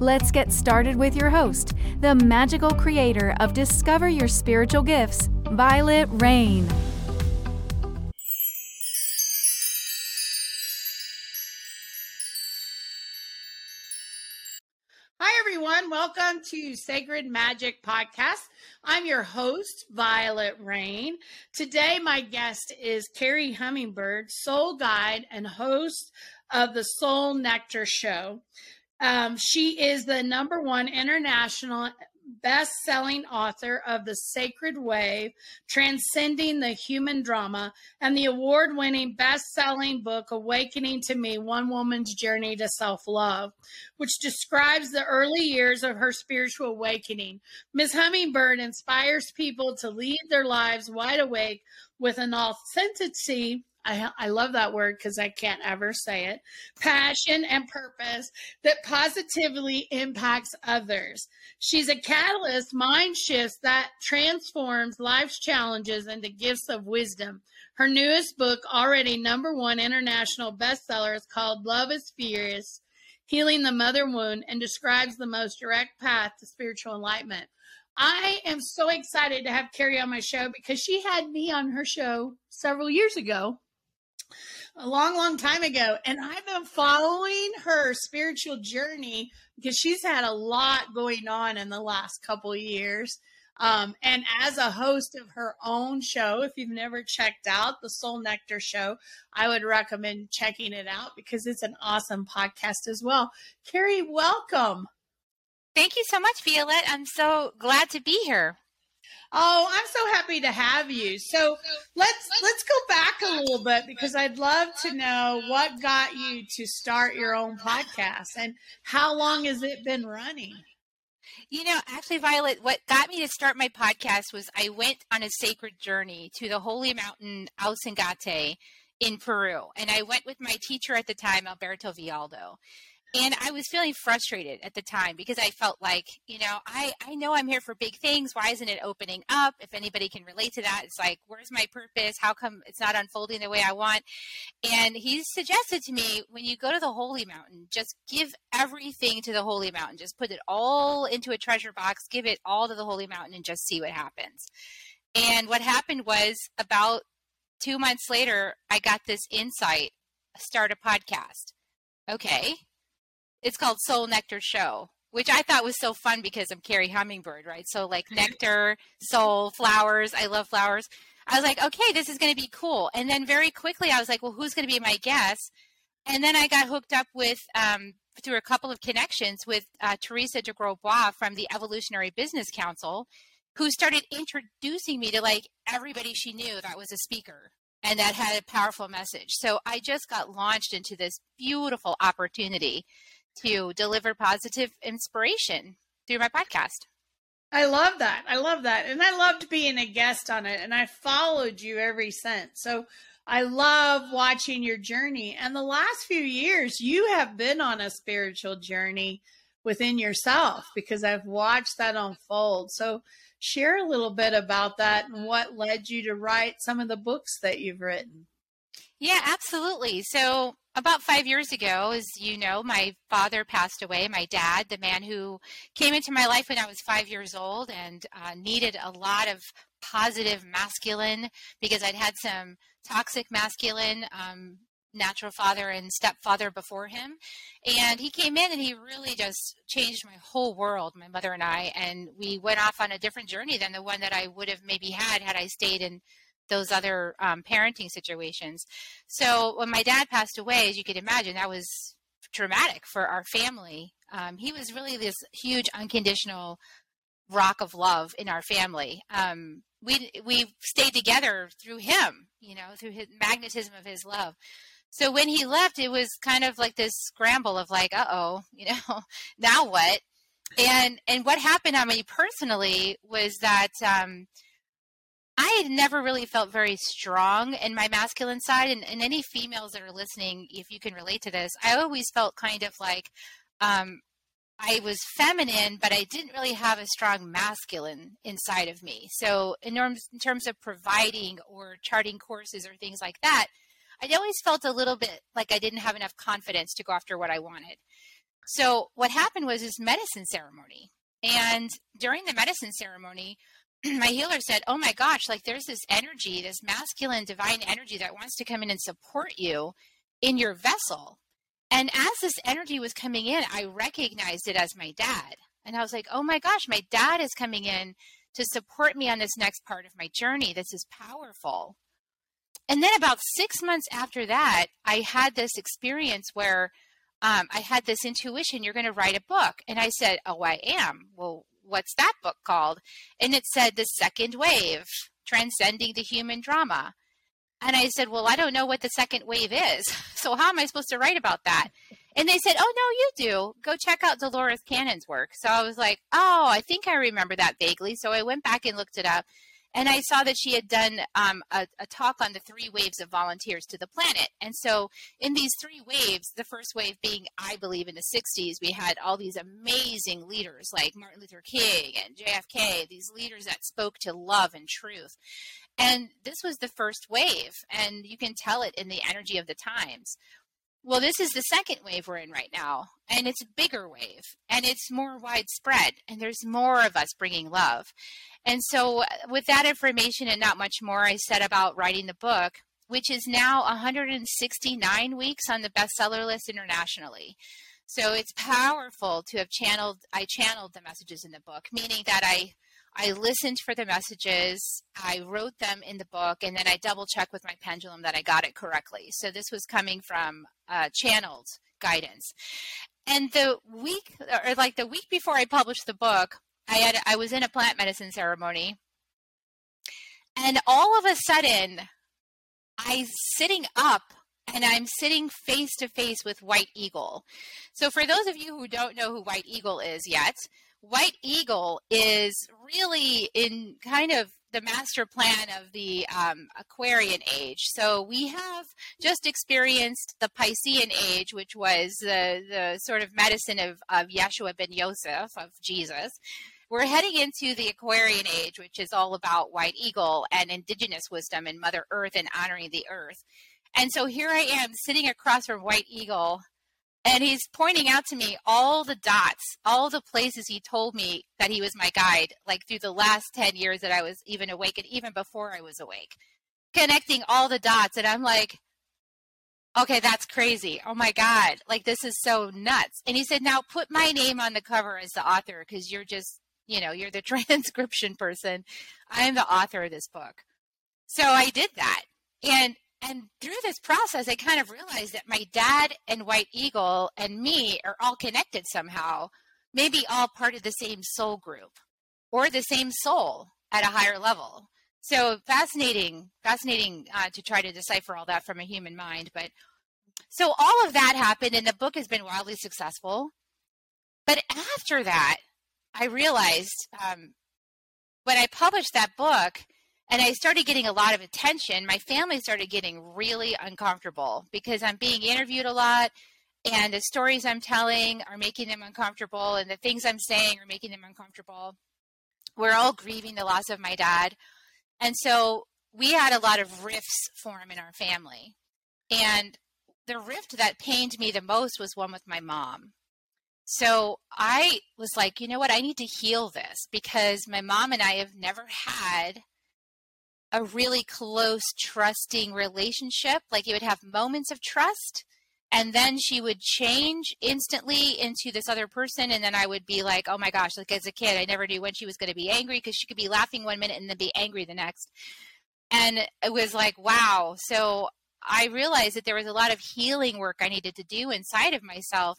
Let's get started with your host, the magical creator of Discover Your Spiritual Gifts, Vialet Rayne. Hi, everyone. Welcome to Sacred Magic Podcast. I'm your host, Vialet Rayne. Today, my guest is Kerri Hummingbird, soul guide and host of the Soul Nectar Show. Um, she is the number one international best selling author of The Sacred Wave Transcending the Human Drama and the award winning best selling book Awakening to Me One Woman's Journey to Self Love, which describes the early years of her spiritual awakening. Ms. Hummingbird inspires people to lead their lives wide awake with an authenticity I, I love that word because I can't ever say it passion and purpose that positively impacts others. She's a catalyst, mind shifts that transforms life's challenges into gifts of wisdom. Her newest book, already number one international bestseller, is called Love is Fierce Healing the Mother Wound and describes the most direct path to spiritual enlightenment. I am so excited to have Kerri on my show because she had me on her show several years ago a long, long time ago. And I've been following her spiritual journey because she's had a lot going on in the last couple years. Um, and as a host of her own show, if you've never checked out the Soul Nectar Show, I would recommend checking it out because it's an awesome podcast as well. Kerri, welcome. Thank you so much, Vialet. I'm so glad to be here. Oh, I'm so happy to have you. So let's let's go back a little bit because I'd love to know what got you to start your own podcast and how long has it been running? You know, actually, Vialet, what got me to start my podcast was I went on a sacred journey to the holy mountain Ausangate in Peru. And I went with my teacher at the time, Alberto Villoldo and i was feeling frustrated at the time because i felt like you know i i know i'm here for big things. Why isn't it opening up? If anybody can relate to that it's like where's my purpose? How come it's not unfolding the way i want? And he suggested to me when you go to the holy mountain just give everything to the holy mountain. Just put it all into a treasure box give it all to the holy mountain and just see what happens. And what happened was about two months later i got this insight start a podcast. Okay it's called Soul Nectar Show, which I thought was so fun because I'm Kerri Hummingbird, right? So like nectar, soul, flowers. I love flowers. I was like, okay, this is going to be cool. And then very quickly, I was like, well, who's going to be my guest? And then I got hooked up with um, through a couple of connections with uh, Teresa de Grosbois from the Evolutionary Business Council, who started introducing me to like everybody she knew that was a speaker and that had a powerful message. So I just got launched into this beautiful opportunity to deliver positive inspiration through my podcast. I love that. I love that. And I loved being a guest on it. And I followed you every since. So I love watching your journey. And the last few years, you have been on a spiritual journey within yourself because I've watched that unfold. So share a little bit about that and what led you to write some of the books that you've written. Yeah, absolutely. So about five years ago, as you know, my father passed away. My dad, the man who came into my life when I was five years old and uh, needed a lot of positive masculine because I'd had some toxic masculine um, natural father and stepfather before him. And he came in and he really just changed my whole world, my mother and I. And we went off on a different journey than the one that I would have maybe had had I stayed in those other um, parenting situations. So when my dad passed away, as you could imagine, that was traumatic for our family. Um, he was really this huge unconditional rock of love in our family. Um, we we stayed together through him, you know, through his magnetism of his love. So when he left, it was kind of like this scramble of like, uh oh, you know, now what? And and what happened on me personally was that um, I never really felt very strong in my masculine side. And, and any females that are listening, if you can relate to this, I always felt kind of like um, I was feminine, but I didn't really have a strong masculine inside of me. So, in terms, in terms of providing or charting courses or things like that, I always felt a little bit like I didn't have enough confidence to go after what I wanted. So, what happened was this medicine ceremony. And during the medicine ceremony, my healer said, Oh my gosh, like there's this energy, this masculine divine energy that wants to come in and support you in your vessel. And as this energy was coming in, I recognized it as my dad. And I was like, Oh my gosh, my dad is coming in to support me on this next part of my journey. This is powerful. And then about six months after that, I had this experience where um, I had this intuition, you're going to write a book. And I said, Oh, I am. Well, what's that book called? And it said The Second Wave Transcending the Human Drama. And I said, Well, I don't know what the second wave is. So how am I supposed to write about that? And they said, Oh, no, you do. Go check out Dolores Cannon's work. So I was like, Oh, I think I remember that vaguely. So I went back and looked it up. And I saw that she had done um, a, a, talk on the three waves of volunteers to the planet. And so, in these three waves, the first wave being, I believe, in the 60s, we had all these amazing leaders like Martin Luther King and JFK, these leaders that spoke to love and truth. And this was the first wave, and you can tell it in the energy of the times. Well, this is the second wave we're in right now, and it's a bigger wave, and it's more widespread, and there's more of us bringing love. And so, uh, with that information and not much more, I set about writing the book, which is now 169 weeks on the bestseller list internationally. So it's powerful to have channeled. I channeled the messages in the book, meaning that I I listened for the messages, I wrote them in the book, and then I double checked with my pendulum that I got it correctly. So this was coming from uh, channeled guidance. And the week, or like the week before I published the book, I had I was in a plant medicine ceremony, and all of a sudden, I'm sitting up and I'm sitting face to face with White Eagle. So, for those of you who don't know who White Eagle is yet, White Eagle is really in kind of the master plan of the um, Aquarian age. So we have just experienced the Piscean age, which was the, the sort of medicine of, of Yeshua ben Yosef, of Jesus. We're heading into the Aquarian age, which is all about White Eagle and indigenous wisdom and Mother Earth and honoring the earth. And so here I am sitting across from White Eagle and he's pointing out to me all the dots, all the places he told me that he was my guide, like through the last 10 years that I was even awake and even before I was awake, connecting all the dots. And I'm like, okay, that's crazy. Oh my God. Like, this is so nuts. And he said, now put my name on the cover as the author because you're just, you know, you're the transcription person. I am the author of this book. So I did that. And and through this process, I kind of realized that my dad and White Eagle and me are all connected somehow, maybe all part of the same soul group or the same soul at a higher level. So fascinating, fascinating uh, to try to decipher all that from a human mind. But so all of that happened, and the book has been wildly successful. But after that, I realized um, when I published that book, and I started getting a lot of attention. My family started getting really uncomfortable because I'm being interviewed a lot and the stories I'm telling are making them uncomfortable and the things I'm saying are making them uncomfortable. We're all grieving the loss of my dad. And so we had a lot of rifts form in our family. And the rift that pained me the most was one with my mom. So I was like, you know what? I need to heal this because my mom and I have never had a really close, trusting relationship. Like you would have moments of trust, and then she would change instantly into this other person. And then I would be like, oh my gosh, like as a kid, I never knew when she was going to be angry because she could be laughing one minute and then be angry the next. And it was like, wow. So I realized that there was a lot of healing work I needed to do inside of myself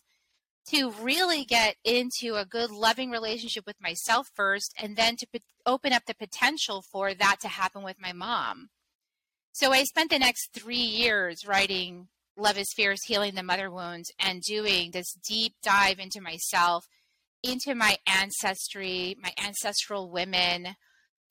to really get into a good loving relationship with myself first and then to open up the potential for that to happen with my mom. So i spent the next three years writing love is fierce healing the mother wounds and doing this deep dive into myself into my ancestry my ancestral women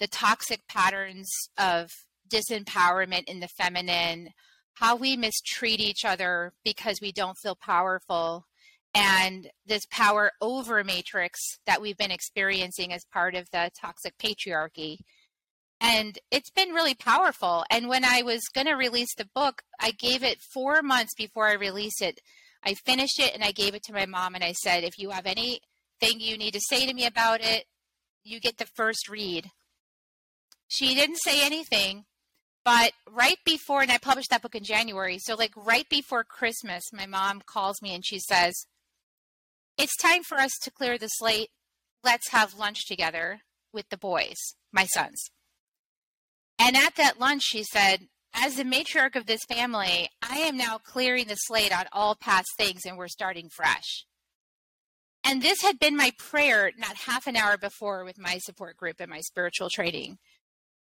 the toxic patterns of disempowerment in the feminine, how we mistreat each other because we don't feel powerful, and this power over matrix that we've been experiencing as part of the toxic patriarchy. And it's been really powerful. And when I was going to release the book, I gave it four months before I released it. I finished it and I gave it to my mom and I said, if you have anything you need to say to me about it, you get the first read. She didn't say anything, but right before, and I published that book in January, so like right before Christmas, my mom calls me and she says, It's time for us to clear the slate. Let's have lunch together with the boys, my sons. And at that lunch, she said, As the matriarch of this family, I am now clearing the slate on all past things and we're starting fresh. And this had been my prayer not half an hour before with my support group and my spiritual training.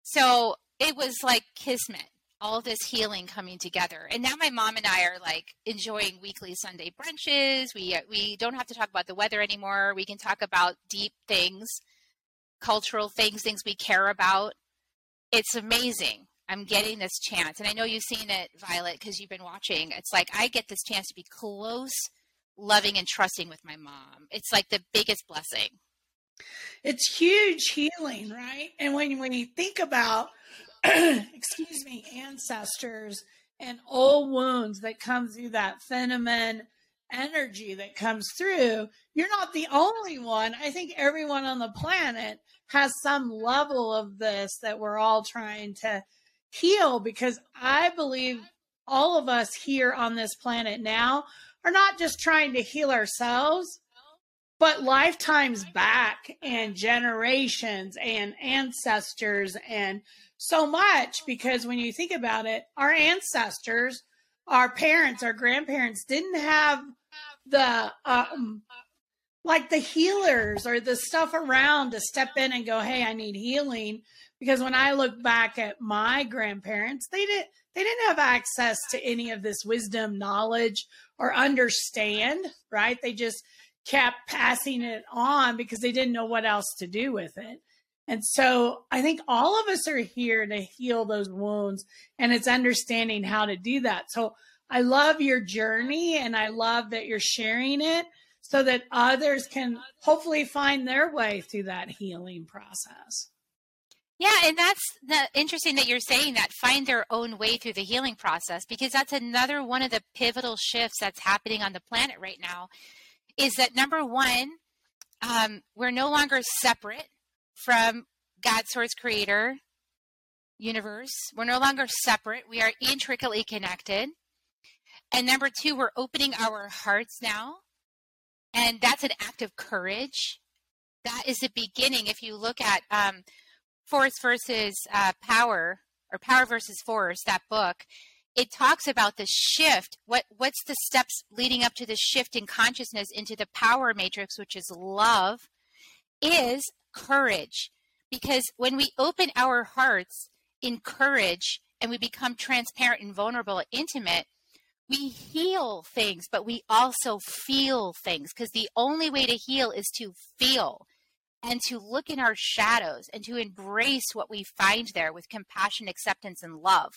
So it was like kismet, all this healing coming together. And now my mom and I are like enjoying weekly Sunday brunches. We uh, we don't have to talk about the weather anymore. We can talk about deep things, cultural things, things we care about. It's amazing. I'm getting this chance. And I know you've seen it, Vialet, because you've been watching. It's like I get this chance to be close loving and trusting with my mom. It's like the biggest blessing. It's huge healing, right? And when when you think about excuse me, ancestors and old wounds that come through that feminine energy that comes through, you're not the only one. I think everyone on the planet has some level of this that we're all trying to heal because I believe all of us here on this planet now are not just trying to heal ourselves, but lifetimes back and generations and ancestors and so much because when you think about it, our ancestors, our parents, our grandparents didn't have the um, like the healers or the stuff around to step in and go, "Hey, I need healing." Because when I look back at my grandparents, they didn't they didn't have access to any of this wisdom, knowledge, or understand, right? They just kept passing it on because they didn't know what else to do with it. And so I think all of us are here to heal those wounds and it's understanding how to do that. So I love your journey and I love that you're sharing it so that others can hopefully find their way through that healing process. Yeah, and that's the, interesting that you're saying that find their own way through the healing process because that's another one of the pivotal shifts that's happening on the planet right now. Is that number one, um, we're no longer separate from God, source, creator, universe. We're no longer separate. We are intricately connected. And number two, we're opening our hearts now. And that's an act of courage. That is the beginning. If you look at um, force versus uh, power or power versus force that book it talks about the shift. What what's the steps leading up to the shift in consciousness into the power matrix which is love is courage. Because when we open our hearts in courage and we become transparent and vulnerable and intimate we heal things but we also feel things. Because the only way to heal is to feel and to look in our shadows and to embrace what we find there with compassion, acceptance, and love.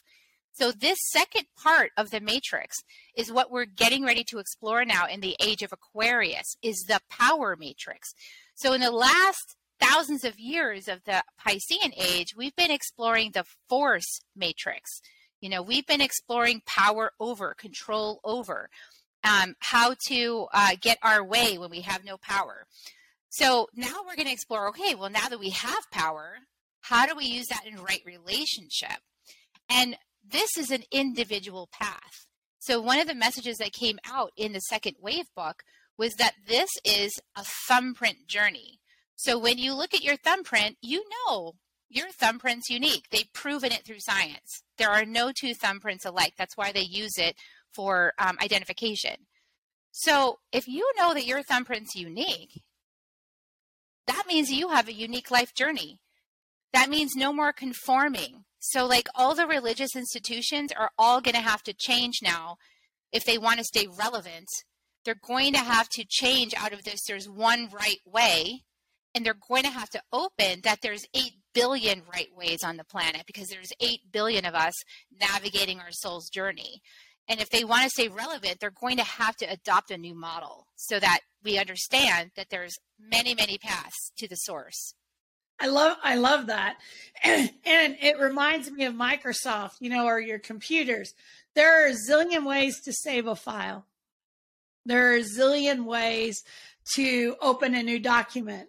So, this second part of the matrix is what we're getting ready to explore now in the age of Aquarius is the power matrix. So, in the last thousands of years of the Piscean age, we've been exploring the force matrix. You know, we've been exploring power over, control over, um, how to uh, get our way when we have no power. So now we're going to explore okay, well, now that we have power, how do we use that in right relationship? And this is an individual path. So one of the messages that came out in the second wave book was that this is a thumbprint journey. So when you look at your thumbprint, you know your thumbprint's unique. They've proven it through science. There are no two thumbprints alike. That's why they use it for um, identification. So if you know that your thumbprint's unique, that means you have a unique life journey. That means no more conforming. So, like all the religious institutions are all going to have to change now if they want to stay relevant. They're going to have to change out of this. There's one right way, and they're going to have to open that there's 8 billion right ways on the planet because there's 8 billion of us navigating our soul's journey. And if they want to stay relevant, they're going to have to adopt a new model so that we understand that there's many, many paths to the source. I love I love that. And, and it reminds me of Microsoft, you know, or your computers. There are a zillion ways to save a file. There are a zillion ways to open a new document.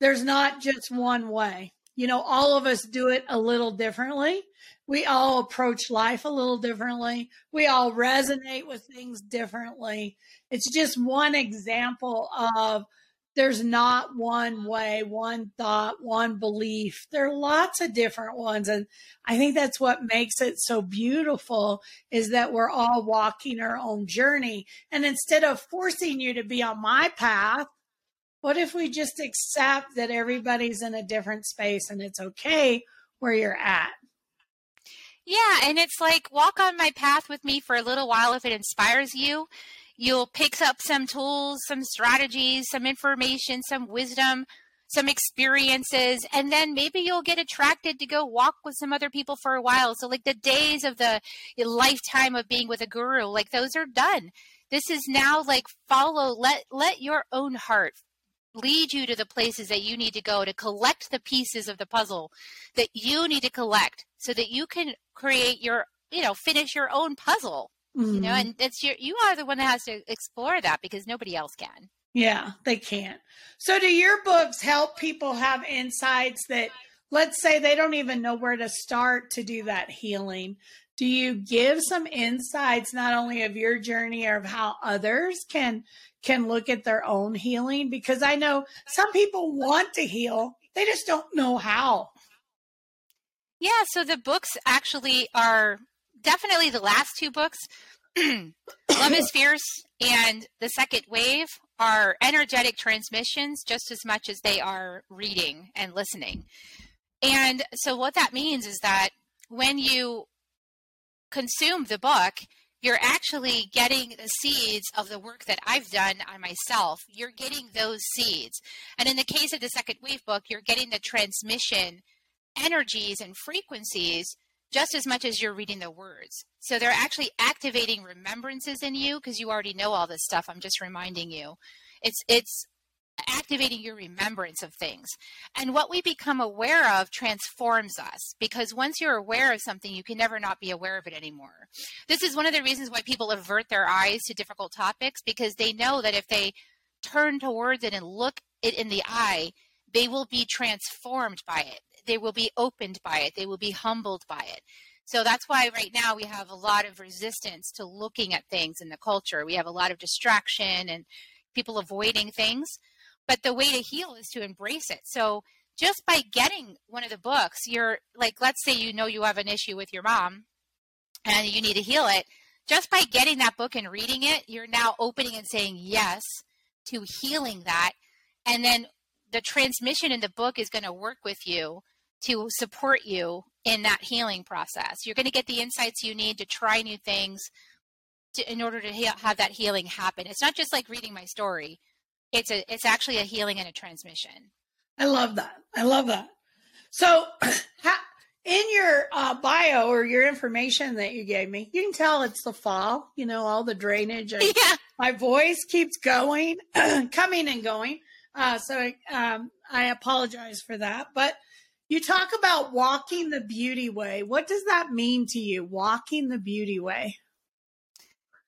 There's not just one way. You know, all of us do it a little differently. We all approach life a little differently. We all resonate with things differently. It's just one example of there's not one way, one thought, one belief. There are lots of different ones. And I think that's what makes it so beautiful is that we're all walking our own journey. And instead of forcing you to be on my path, what if we just accept that everybody's in a different space and it's okay where you're at? Yeah, and it's like walk on my path with me for a little while if it inspires you You'll pick up some tools, some strategies, some information, some wisdom, some experiences, and then maybe you'll get attracted to go walk with some other people for a while. So, like the days of the lifetime of being with a guru, like those are done. This is now like follow, let let your own heart lead you to the places that you need to go to collect the pieces of the puzzle that you need to collect so that you can create your you know finish your own puzzle mm-hmm. you know mm-hmm. and it's your you are the one that has to explore that because nobody else can yeah they can't so do your books help people have insights that let's say they don't even know where to start to do that healing do you give some insights not only of your journey or of how others can can look at their own healing because i know some people want to heal they just don't know how yeah so the books actually are definitely the last two books, Love is Fierce and The Second Wave, are energetic transmissions just as much as they are reading and listening. And so, what that means is that when you consume the book, you're actually getting the seeds of the work that I've done on myself. You're getting those seeds. And in the case of the second wave book, you're getting the transmission energies and frequencies just as much as you're reading the words. So they're actually activating remembrances in you because you already know all this stuff. I'm just reminding you. It's it's activating your remembrance of things. And what we become aware of transforms us because once you're aware of something, you can never not be aware of it anymore. This is one of the reasons why people avert their eyes to difficult topics because they know that if they turn towards it and look it in the eye, they will be transformed by it they will be opened by it. They will be humbled by it. So that's why right now we have a lot of resistance to looking at things in the culture. We have a lot of distraction and people avoiding things. But the way to heal is to embrace it. So just by getting one of the books you're like let's say you know you have an issue with your mom and you need to heal it just by getting that book and reading it you're now opening and saying yes to healing that. And then the transmission in the book is going to work with you to support you in that healing process. You're going to get the insights you need to try new things to, in order to he- have that healing happen. It's not just like reading my story. It's a it's actually a healing and a transmission. I love that. I love that. So, in your uh, bio or your information that you gave me, you can tell it's the fall. You know, all the drainage. And yeah. My voice keeps going, coming and going. Uh, so um, I apologize for that. But you talk about walking the beauty way. What does that mean to you, walking the beauty way?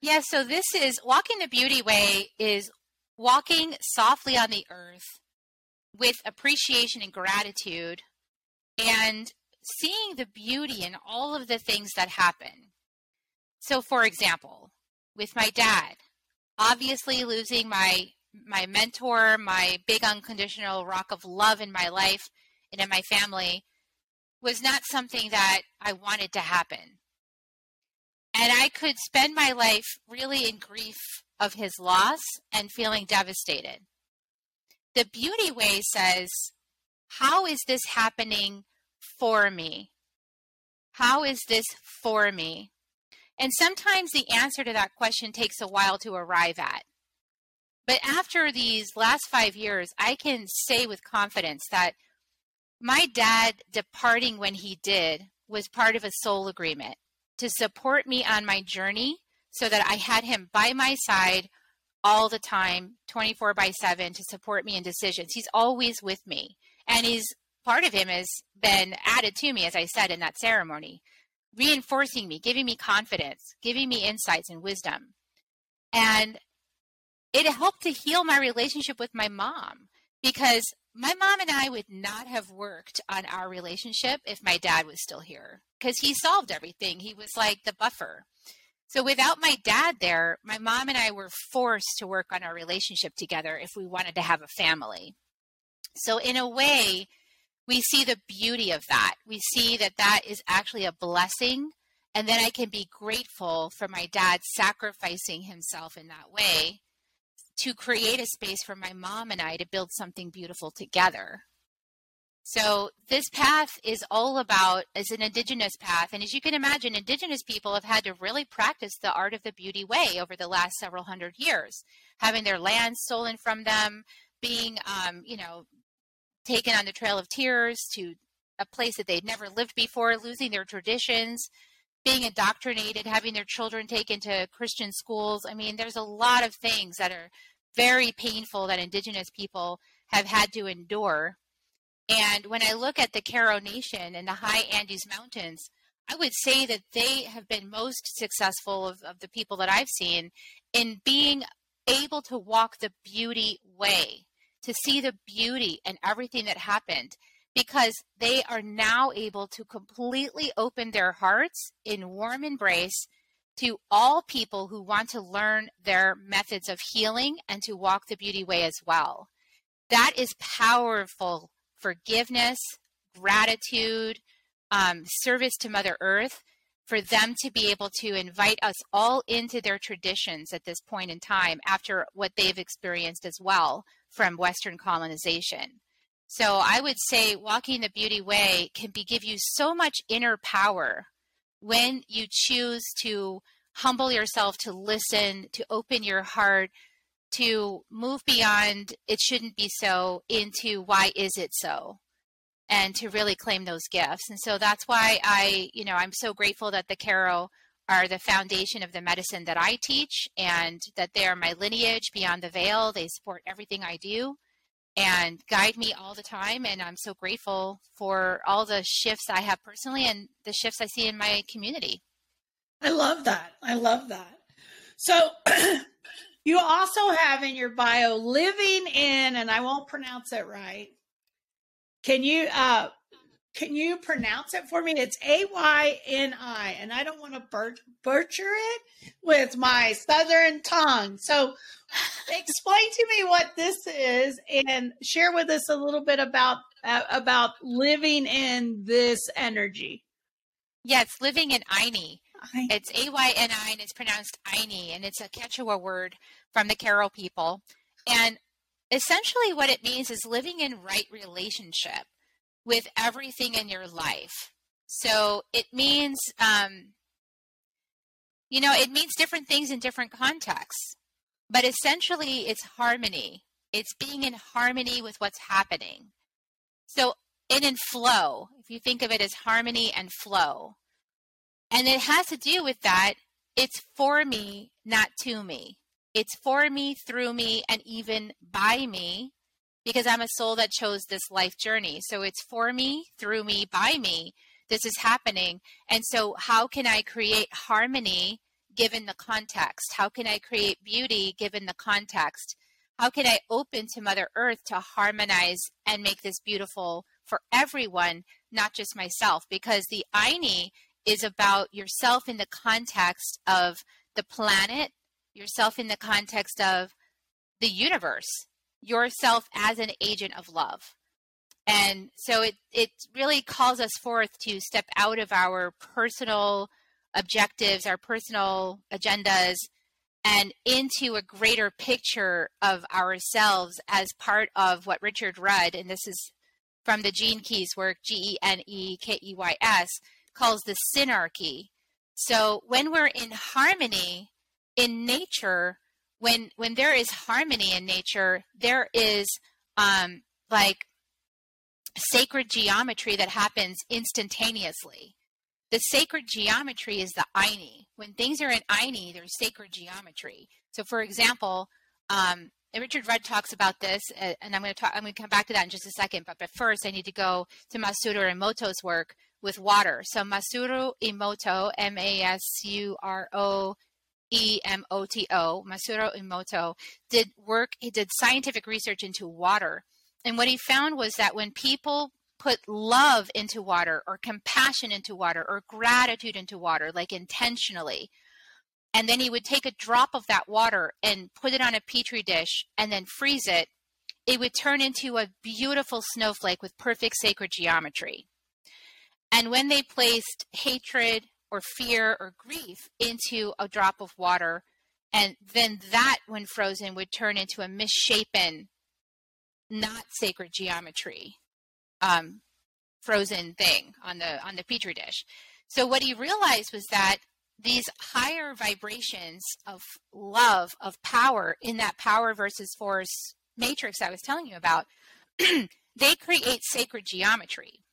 Yeah, so this is walking the beauty way is walking softly on the earth with appreciation and gratitude and seeing the beauty in all of the things that happen. So for example, with my dad, obviously losing my my mentor, my big unconditional rock of love in my life and in my family was not something that I wanted to happen. And I could spend my life really in grief of his loss and feeling devastated. The beauty way says, How is this happening for me? How is this for me? And sometimes the answer to that question takes a while to arrive at. But after these last five years, I can say with confidence that my dad departing when he did was part of a soul agreement to support me on my journey so that I had him by my side all the time, 24 by 7, to support me in decisions. He's always with me. And he's part of him has been added to me, as I said in that ceremony, reinforcing me, giving me confidence, giving me insights and wisdom. And it helped to heal my relationship with my mom because my mom and I would not have worked on our relationship if my dad was still here because he solved everything. He was like the buffer. So without my dad there, my mom and I were forced to work on our relationship together if we wanted to have a family. So in a way, we see the beauty of that. We see that that is actually a blessing and then I can be grateful for my dad sacrificing himself in that way to create a space for my mom and I to build something beautiful together. So this path is all about as an indigenous path. And as you can imagine, indigenous people have had to really practice the art of the beauty way over the last several hundred years, having their lands stolen from them, being, um, you know, taken on the Trail of Tears to a place that they'd never lived before, losing their traditions, being indoctrinated, having their children taken to Christian schools. I mean, there's a lot of things that are very painful that Indigenous people have had to endure. And when I look at the Q'ero Nation and the high Andes Mountains, I would say that they have been most successful of, of the people that I've seen in being able to walk the beauty way, to see the beauty and everything that happened because they are now able to completely open their hearts in warm embrace to all people who want to learn their methods of healing and to walk the beauty way as well. That is powerful forgiveness, gratitude, um, service to Mother Earth for them to be able to invite us all into their traditions at this point in time after what they've experienced as well from Western colonization. So I would say walking the beauty way can be give you so much inner power when you choose to humble yourself to listen, to open your heart, to move beyond it shouldn't be so into why is it so and to really claim those gifts. And so that's why I, you know, I'm so grateful that the Q'ero are the foundation of the medicine that I teach and that they are my lineage beyond the veil. They support everything I do and guide me all the time. And I'm so grateful for all the shifts I have personally and the shifts I see in my community. I love that. I love that. So, you also have in your bio living in, and I won't pronounce it right. Can you uh, can you pronounce it for me? It's A Y N I, and I don't want to butcher it with my southern tongue. So, explain to me what this is, and share with us a little bit about uh, about living in this energy. Yes, living in Ayni. It's A Y N I, and it's pronounced Ayni, and it's a Quechua word from the Q'ero people. And essentially, what it means is living in right relationship with everything in your life. So it means, um, you know, it means different things in different contexts, but essentially it's harmony. It's being in harmony with what's happening. So, in and flow, if you think of it as harmony and flow, and it has to do with that, it's for me, not to me. It's for me, through me, and even by me because I'm a soul that chose this life journey. So it's for me, through me, by me. This is happening. And so, how can I create harmony given the context? How can I create beauty given the context? How can I open to Mother Earth to harmonize and make this beautiful for everyone, not just myself? Because the Ayni is about yourself in the context of the planet, yourself in the context of the universe yourself as an agent of love. And so it, it really calls us forth to step out of our personal objectives, our personal agendas, and into a greater picture of ourselves as part of what Richard Rudd, and this is from the Gene Keys work, G E N E K E Y S, calls the synarchy. So when we're in harmony in nature, when when there is harmony in nature, there is um, like sacred geometry that happens instantaneously. The sacred geometry is the Ayni. When things are in Ayni, there's sacred geometry. So, for example, um, Richard Rudd talks about this, uh, and I'm going to talk. I'm going to come back to that in just a second. But, but first, I need to go to Masaru Emoto's work with water. So Masaru Emoto, M-A-S-U-R-O E M O T O, Masuro Emoto, did work, he did scientific research into water. And what he found was that when people put love into water or compassion into water or gratitude into water, like intentionally, and then he would take a drop of that water and put it on a petri dish and then freeze it, it would turn into a beautiful snowflake with perfect sacred geometry. And when they placed hatred or fear or grief into a drop of water, and then that, when frozen, would turn into a misshapen, not sacred geometry, um, frozen thing on the on the petri dish. So what he realized was that these higher vibrations of love, of power in that power versus force matrix I was telling you about, they create sacred geometry.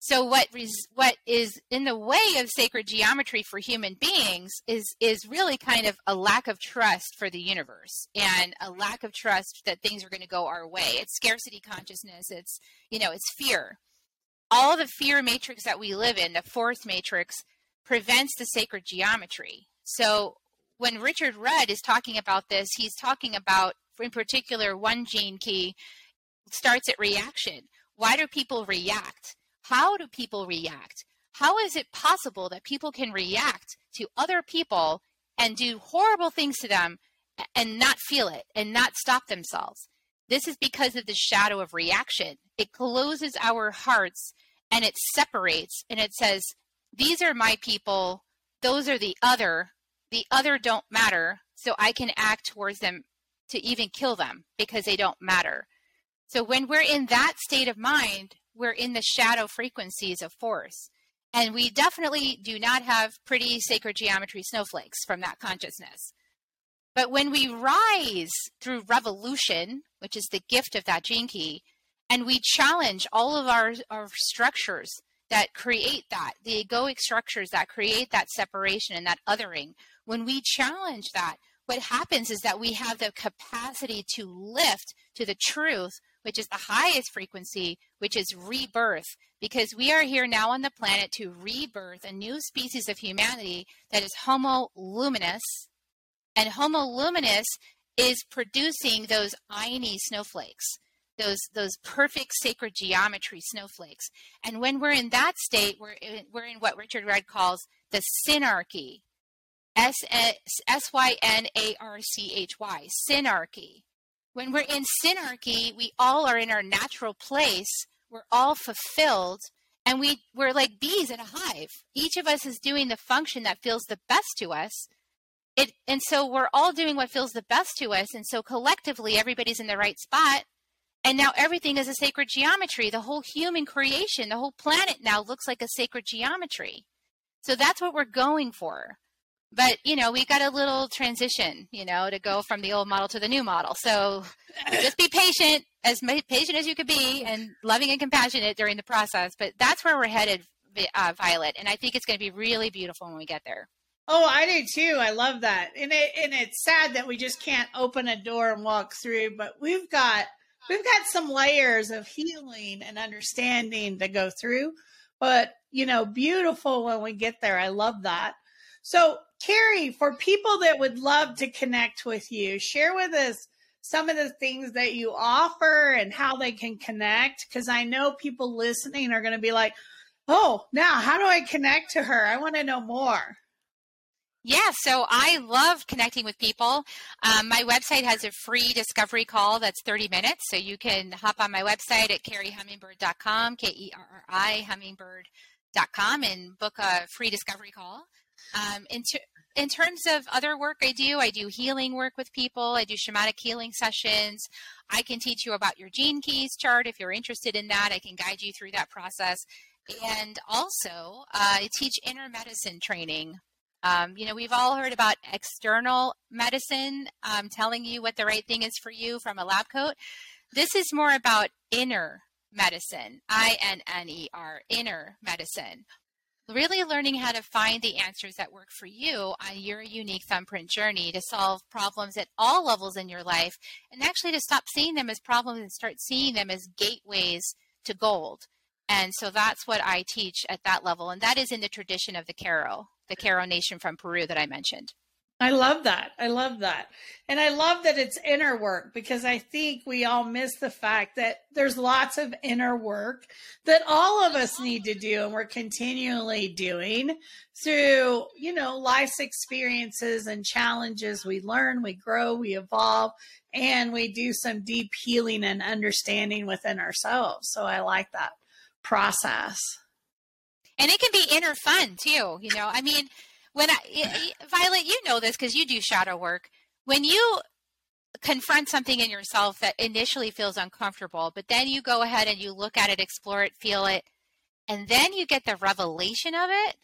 So what res- what is in the way of sacred geometry for human beings is is really kind of a lack of trust for the universe and a lack of trust that things are going to go our way. It's scarcity consciousness. It's you know it's fear. All the fear matrix that we live in, the fourth matrix, prevents the sacred geometry. So when Richard Rudd is talking about this, he's talking about in particular one gene key starts at reaction. Why do people react? How do people react? How is it possible that people can react to other people and do horrible things to them and not feel it and not stop themselves? This is because of the shadow of reaction. It closes our hearts and it separates and it says, These are my people, those are the other. The other don't matter, so I can act towards them to even kill them because they don't matter. So when we're in that state of mind, we're in the shadow frequencies of force. And we definitely do not have pretty sacred geometry snowflakes from that consciousness. But when we rise through revolution, which is the gift of that gene key, and we challenge all of our, our structures that create that, the egoic structures that create that separation and that othering, when we challenge that, what happens is that we have the capacity to lift to the truth which is the highest frequency, which is rebirth, because we are here now on the planet to rebirth a new species of humanity that is Homo luminous. And Homo luminous is producing those Ayni snowflakes, those those perfect sacred geometry snowflakes. And when we're in that state, we're in, we're in what Richard Rudd calls the synarchy. S Y N A R C H Y, synarchy. When we're in synarchy, we all are in our natural place. We're all fulfilled and we, we're like bees in a hive. Each of us is doing the function that feels the best to us. It, and so we're all doing what feels the best to us. And so collectively, everybody's in the right spot. And now everything is a sacred geometry. The whole human creation, the whole planet now looks like a sacred geometry. So that's what we're going for but you know we got a little transition you know to go from the old model to the new model. So just be patient as patient as you could be and loving and compassionate during the process. But that's where we're headed uh, violet and i think it's going to be really beautiful when we get there. Oh i do too. I love that. And it and it's sad that we just can't open a door and walk through but we've got we've got some layers of healing and understanding to go through. But you know beautiful when we get there. I love that. So Kerri, for people that would love to connect with you, share with us some of the things that you offer and how they can connect. Because I know people listening are going to be like, oh, now how do I connect to her? I want to know more. Yeah, so I love connecting with people. Um, my website has a free discovery call that's 30 minutes. So you can hop on my website at kerrihummingbird.com, K E R R I, hummingbird.com, and book a free discovery call. Um, in, ter- in terms of other work I do, I do healing work with people. I do shamanic healing sessions. I can teach you about your gene keys chart if you're interested in that. I can guide you through that process. And also, uh, I teach inner medicine training. Um, you know, we've all heard about external medicine um, telling you what the right thing is for you from a lab coat. This is more about inner medicine, I N N E R, inner medicine. Really learning how to find the answers that work for you on your unique thumbprint journey to solve problems at all levels in your life and actually to stop seeing them as problems and start seeing them as gateways to gold. And so that's what I teach at that level. And that is in the tradition of the Q'ero, the Q'ero Nation from Peru that I mentioned. I love that. I love that. And I love that it's inner work because I think we all miss the fact that there's lots of inner work that all of us need to do and we're continually doing through, you know, life's experiences and challenges. We learn, we grow, we evolve, and we do some deep healing and understanding within ourselves. So I like that process. And it can be inner fun too, you know. I mean, when I, Vialet, you know this because you do shadow work. When you confront something in yourself that initially feels uncomfortable, but then you go ahead and you look at it, explore it, feel it, and then you get the revelation of it.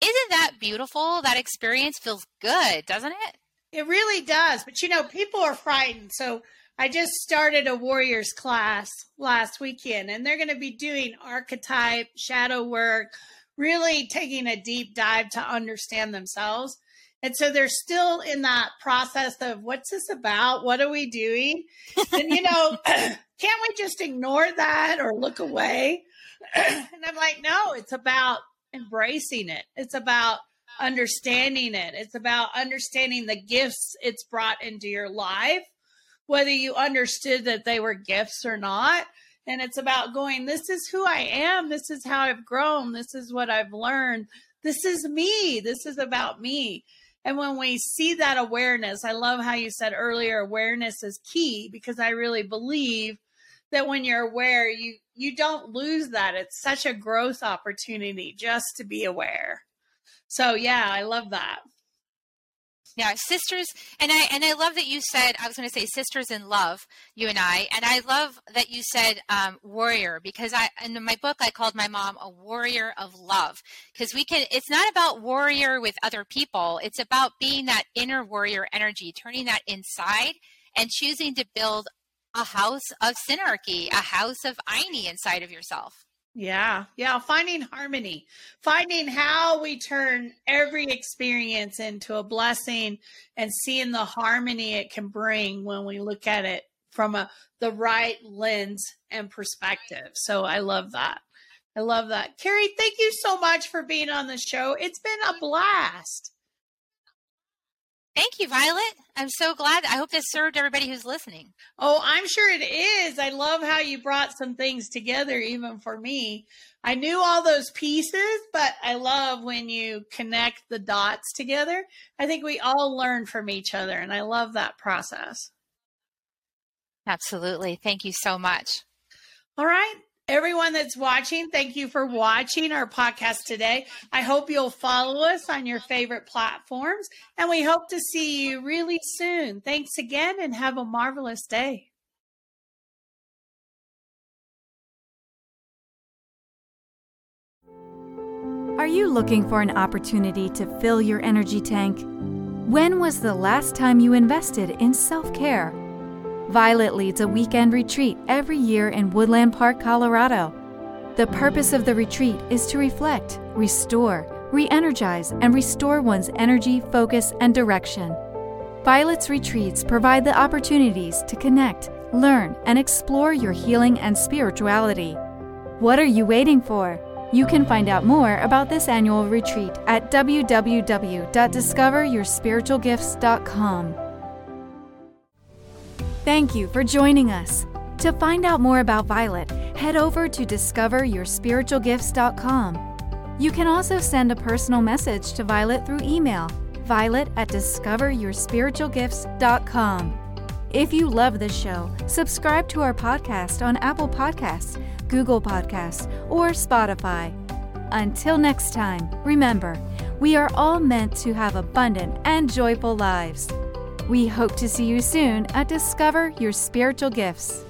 Isn't that beautiful? That experience feels good, doesn't it? It really does. But you know, people are frightened. So I just started a warriors class last weekend, and they're going to be doing archetype, shadow work, really taking a deep dive to understand themselves. And so they're still in that process of what's this about? What are we doing? And, you know, can't we just ignore that or look away? and I'm like, no, it's about embracing it. It's about understanding it. It's about understanding the gifts it's brought into your life, whether you understood that they were gifts or not and it's about going this is who i am. This is how i've grown. This is what i've learned. This is me. This is about me. And when we see that awareness i love how you said earlier awareness is key because i really believe that when you're aware you you don't lose that. It's such a growth opportunity just to be aware. So yeah i love that yeah sisters and i and i love that you said i was going to say sisters in love you and i and i love that you said um, warrior because i in my book i called my mom a warrior of love because we can it's not about warrior with other people it's about being that inner warrior energy turning that inside and choosing to build a house of synarchy a house of Ayni inside of yourself yeah, yeah, finding harmony, finding how we turn every experience into a blessing and seeing the harmony it can bring when we look at it from a the right lens and perspective. So I love that. I love that. Kerri, thank you so much for being on the show. It's been a blast. Thank you, Vialet. I'm so glad. I hope this served everybody who's listening. Oh, I'm sure it is. I love how you brought some things together, even for me. I knew all those pieces, but I love when you connect the dots together. I think we all learn from each other, and I love that process. Absolutely. Thank you so much. All right. Everyone that's watching, thank you for watching our podcast today. I hope you'll follow us on your favorite platforms, and we hope to see you really soon. Thanks again, and have a marvelous day. Are you looking for an opportunity to fill your energy tank? When was the last time you invested in self care? Vialet leads a weekend retreat every year in Woodland Park, Colorado. The purpose of the retreat is to reflect, restore, re energize, and restore one's energy, focus, and direction. Vialet's retreats provide the opportunities to connect, learn, and explore your healing and spirituality. What are you waiting for? You can find out more about this annual retreat at www.discoveryourspiritualgifts.com. Thank you for joining us. To find out more about Vialet, head over to discoveryourspiritualgifts.com. You can also send a personal message to Vialet through email, vialet at discoveryourspiritualgifts.com. If you love this show, subscribe to our podcast on Apple Podcasts, Google Podcasts, or Spotify. Until next time, remember, we are all meant to have abundant and joyful lives. We hope to see you soon at Discover Your Spiritual Gifts.